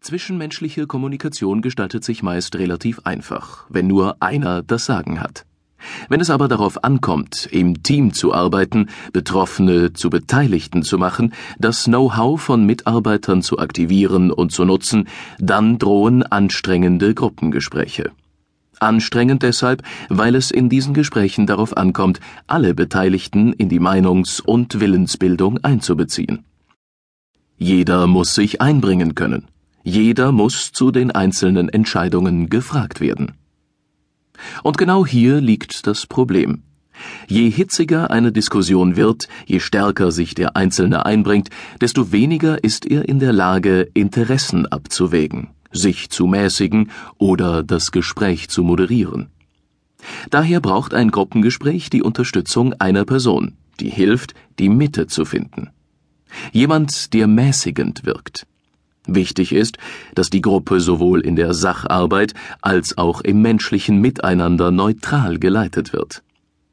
Zwischenmenschliche Kommunikation gestaltet sich meist relativ einfach, wenn nur einer das Sagen hat. Wenn es aber darauf ankommt, im Team zu arbeiten, Betroffene zu Beteiligten zu machen, das Know-how von Mitarbeitern zu aktivieren und zu nutzen, dann drohen anstrengende Gruppengespräche. Anstrengend deshalb, weil es in diesen Gesprächen darauf ankommt, alle Beteiligten in die Meinungs- und Willensbildung einzubeziehen. Jeder muss sich einbringen können. Jeder muss zu den einzelnen Entscheidungen gefragt werden. Und genau hier liegt das Problem. Je hitziger eine Diskussion wird, je stärker sich der Einzelne einbringt, desto weniger ist er in der Lage, Interessen abzuwägen, sich zu mäßigen oder das Gespräch zu moderieren. Daher braucht ein Gruppengespräch die Unterstützung einer Person, die hilft, die Mitte zu finden. Jemand, der mäßigend wirkt. Wichtig ist, dass die Gruppe sowohl in der Sacharbeit als auch im menschlichen Miteinander neutral geleitet wird.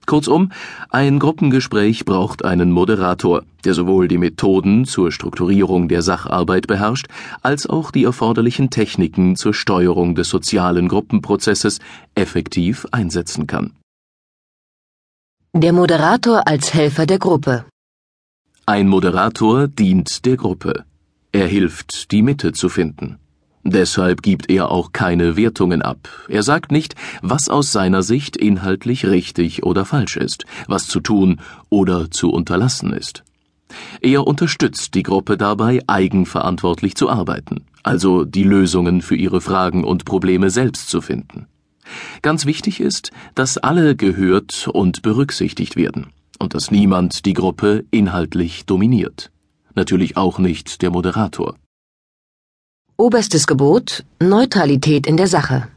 Kurzum, ein Gruppengespräch braucht einen Moderator, der sowohl die Methoden zur Strukturierung der Sacharbeit beherrscht, als auch die erforderlichen Techniken zur Steuerung des sozialen Gruppenprozesses effektiv einsetzen kann. Der Moderator als Helfer der Gruppe. Ein Moderator dient der Gruppe. Er hilft, die Mitte zu finden. Deshalb gibt er auch keine Wertungen ab. Er sagt nicht, was aus seiner Sicht inhaltlich richtig oder falsch ist, was zu tun oder zu unterlassen ist. Er unterstützt die Gruppe dabei, eigenverantwortlich zu arbeiten, also die Lösungen für ihre Fragen und Probleme selbst zu finden. Ganz wichtig ist, dass alle gehört und berücksichtigt werden und dass niemand die Gruppe inhaltlich dominiert natürlich auch nicht der Moderator. Oberstes Gebot Neutralität in der Sache.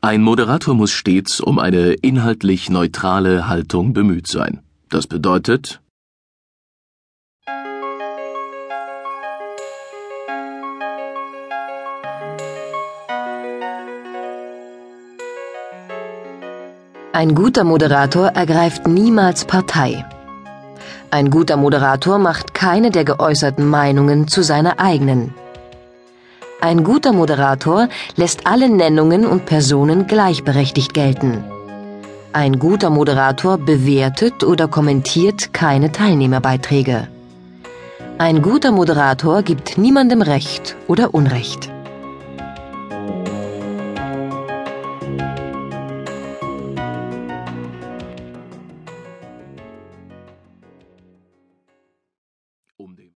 Ein Moderator muss stets um eine inhaltlich neutrale Haltung bemüht sein. Das bedeutet, Ein guter Moderator ergreift niemals Partei. Ein guter Moderator macht keine der geäußerten Meinungen zu seiner eigenen. Ein guter Moderator lässt alle Nennungen und Personen gleichberechtigt gelten. Ein guter Moderator bewertet oder kommentiert keine Teilnehmerbeiträge. Ein guter Moderator gibt niemandem Recht oder Unrecht.